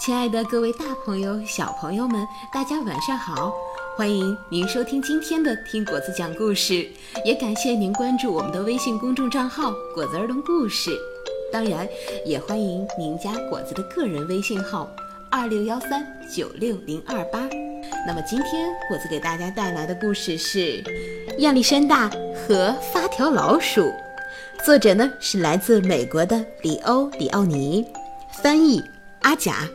亲爱的各位大朋友、小朋友们，大家晚上好！欢迎您收听今天的听果子讲故事，也感谢您关注我们的微信公众账号“果子儿童故事”。当然，也欢迎您加果子的个人微信号二六幺三九六零二八。那么今天果子给大家带来的故事是《亚历山大和发条老鼠》，作者呢是来自美国的里欧·里奥尼，翻译阿甲。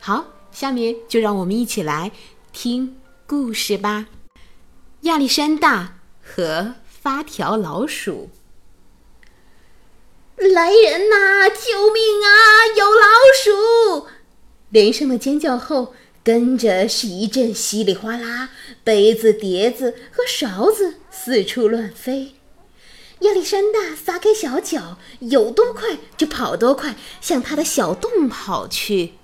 好，下面就让我们一起来听故事吧。亚历山大和发条老鼠。来人呐！救命啊！有老鼠！连声的尖叫后，跟着是一阵稀里哗啦，杯子、碟子和勺子四处乱飞。亚历山大撒开小脚，有多快就跑多快，向他的小洞跑去。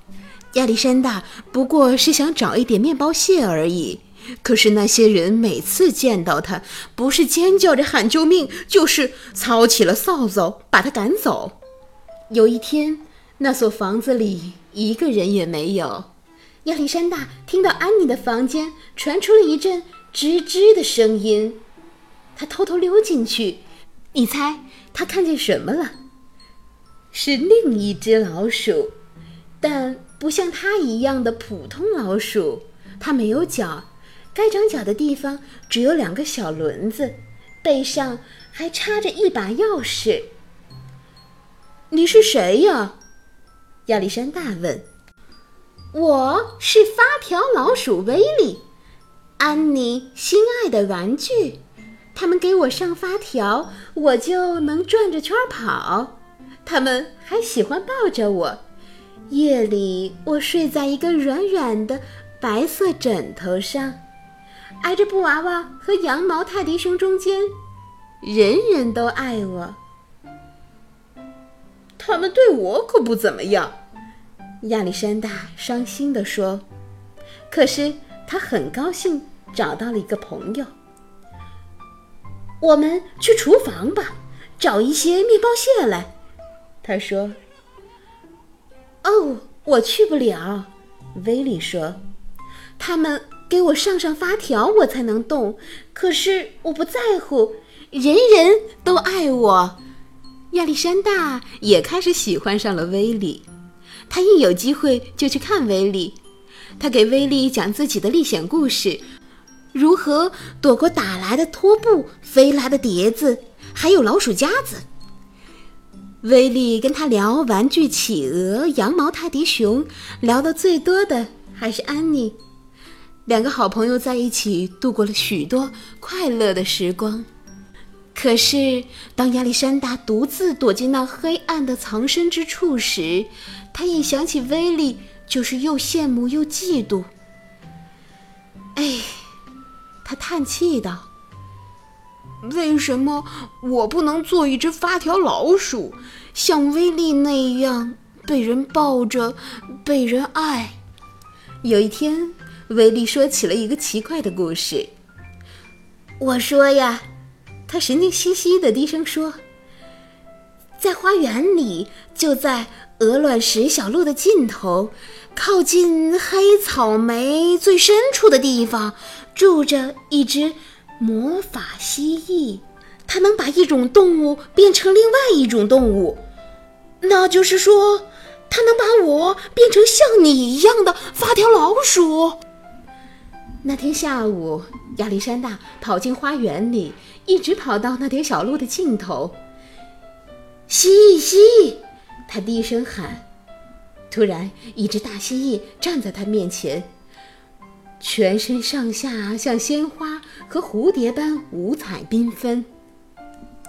亚历山大不过是想找一点面包屑而已，可是那些人每次见到他，不是尖叫着喊救命，就是操起了扫帚把他赶走。有一天，那所房子里一个人也没有。亚历山大听到安妮的房间传出了一阵吱吱的声音，他偷偷溜进去，你猜他看见什么了？是另一只老鼠，但。不像它一样的普通老鼠，它没有脚，该长脚的地方只有两个小轮子，背上还插着一把钥匙。你是谁呀？亚历山大问。我是发条老鼠威利，安妮心爱的玩具。他们给我上发条，我就能转着圈跑。他们还喜欢抱着我。夜里，我睡在一个软软的白色枕头上，挨着布娃娃和羊毛泰迪熊中间，人人都爱我。他们对我可不怎么样，亚历山大伤心地说。可是他很高兴找到了一个朋友。我们去厨房吧，找一些面包屑来，他说。哦，我去不了，威利说。他们给我上上发条，我才能动。可是我不在乎，人人都爱我。亚历山大也开始喜欢上了威利，他一有机会就去看威利。他给威利讲自己的历险故事，如何躲过打来的拖布、飞来的碟子，还有老鼠夹子。威利跟他聊玩具企鹅、羊毛泰迪熊，聊得最多的还是安妮。两个好朋友在一起度过了许多快乐的时光。可是，当亚历山大独自躲进那黑暗的藏身之处时，他一想起威利，就是又羡慕又嫉妒。哎，他叹气道。为什么我不能做一只发条老鼠，像威利那样被人抱着，被人爱？有一天，威利说起了一个奇怪的故事。我说呀，他神经兮兮的低声说：“在花园里，就在鹅卵石小路的尽头，靠近黑草莓最深处的地方，住着一只。”魔法蜥蜴，它能把一种动物变成另外一种动物，那就是说，它能把我变成像你一样的发条老鼠。那天下午，亚历山大跑进花园里，一直跑到那条小路的尽头。蜥蜴，蜥蜴，他低声喊。突然，一只大蜥蜴站在他面前。全身上下像鲜花和蝴蝶般五彩缤纷。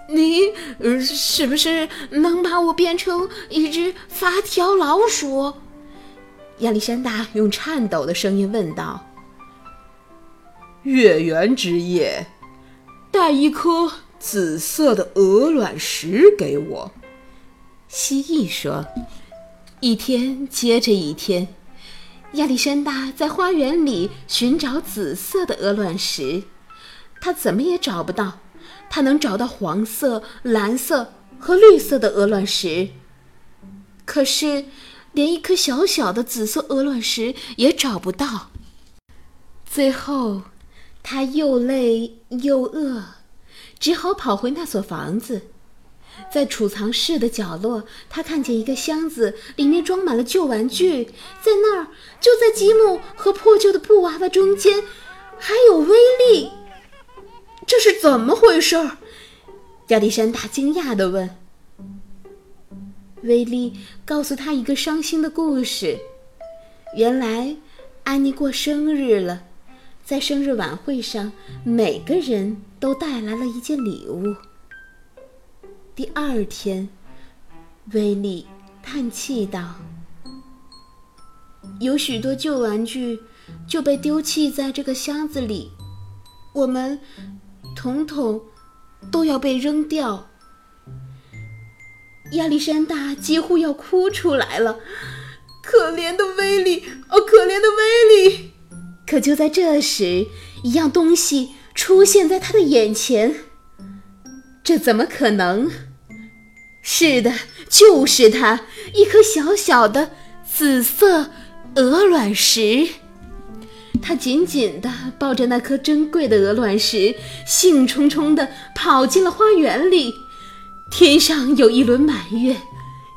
你是不是能把我变成一只发条老鼠？亚历山大用颤抖的声音问道。月圆之夜，带一颗紫色的鹅卵石给我。蜥蜴说。一天接着一天。亚历山大在花园里寻找紫色的鹅卵石，他怎么也找不到。他能找到黄色、蓝色和绿色的鹅卵石，可是连一颗小小的紫色鹅卵石也找不到。最后，他又累又饿，只好跑回那所房子。在储藏室的角落，他看见一个箱子，里面装满了旧玩具。在那儿，就在积木和破旧的布娃娃中间，还有威力。这是怎么回事？亚历山大惊讶地问。威利告诉他一个伤心的故事。原来，安妮过生日了，在生日晚会上，每个人都带来了一件礼物。第二天，威利叹气道：“有许多旧玩具就被丢弃在这个箱子里，我们统统都要被扔掉。”亚历山大几乎要哭出来了，可怜的威利，哦，可怜的威利！可就在这时，一样东西出现在他的眼前。这怎么可能？是的，就是它，一颗小小的紫色鹅卵石。他紧紧地抱着那颗珍贵的鹅卵石，兴冲冲地跑进了花园里。天上有一轮满月，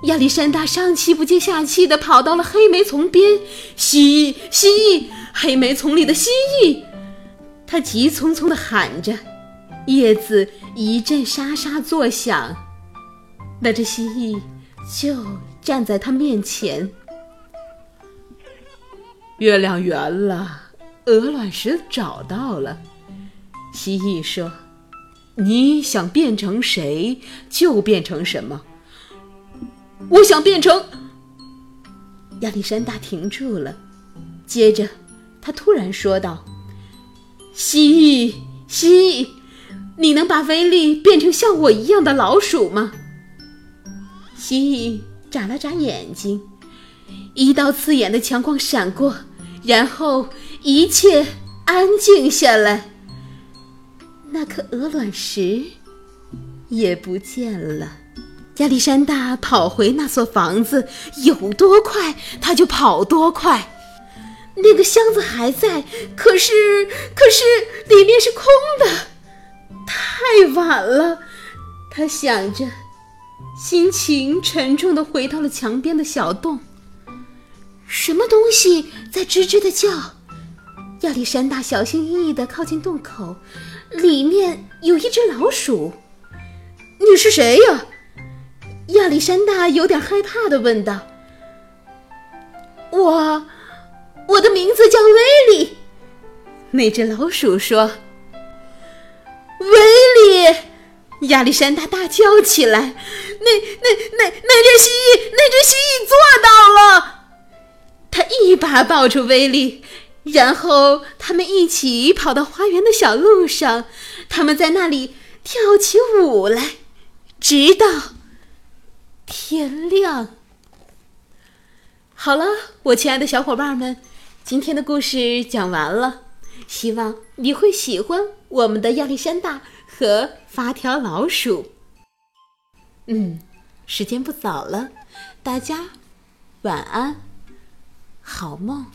亚历山大上气不接下气地跑到了黑莓丛边。蜥蜴，蜥蜴，黑莓丛里的蜥蜴！他急匆匆地喊着。叶子一阵沙沙作响，那只蜥蜴就站在他面前。月亮圆了，鹅卵石找到了。蜥蜴说：“你想变成谁，就变成什么。”我想变成……亚历山大停住了，接着他突然说道：“蜥蜴，蜥蜴。”你能把威力变成像我一样的老鼠吗？蜥蜴眨了眨眼睛，一道刺眼的强光闪过，然后一切安静下来。那颗鹅卵石也不见了。亚历山大跑回那所房子，有多快他就跑多快。那个箱子还在，可是，可是里面是空的。晚了，他想着，心情沉重的回到了墙边的小洞。什么东西在吱吱的叫？亚历山大小心翼翼的靠近洞口，里面有一只老鼠。你是谁呀？亚历山大有点害怕的问道。我，我的名字叫威利。那只老鼠说。威利！亚历山大大叫起来：“那、那、那、那只蜥蜴，那只蜥蜴做到了！”他一把抱住威利，然后他们一起跑到花园的小路上，他们在那里跳起舞来，直到天亮。好了，我亲爱的小伙伴们，今天的故事讲完了。希望你会喜欢我们的亚历山大和发条老鼠。嗯，时间不早了，大家晚安，好梦。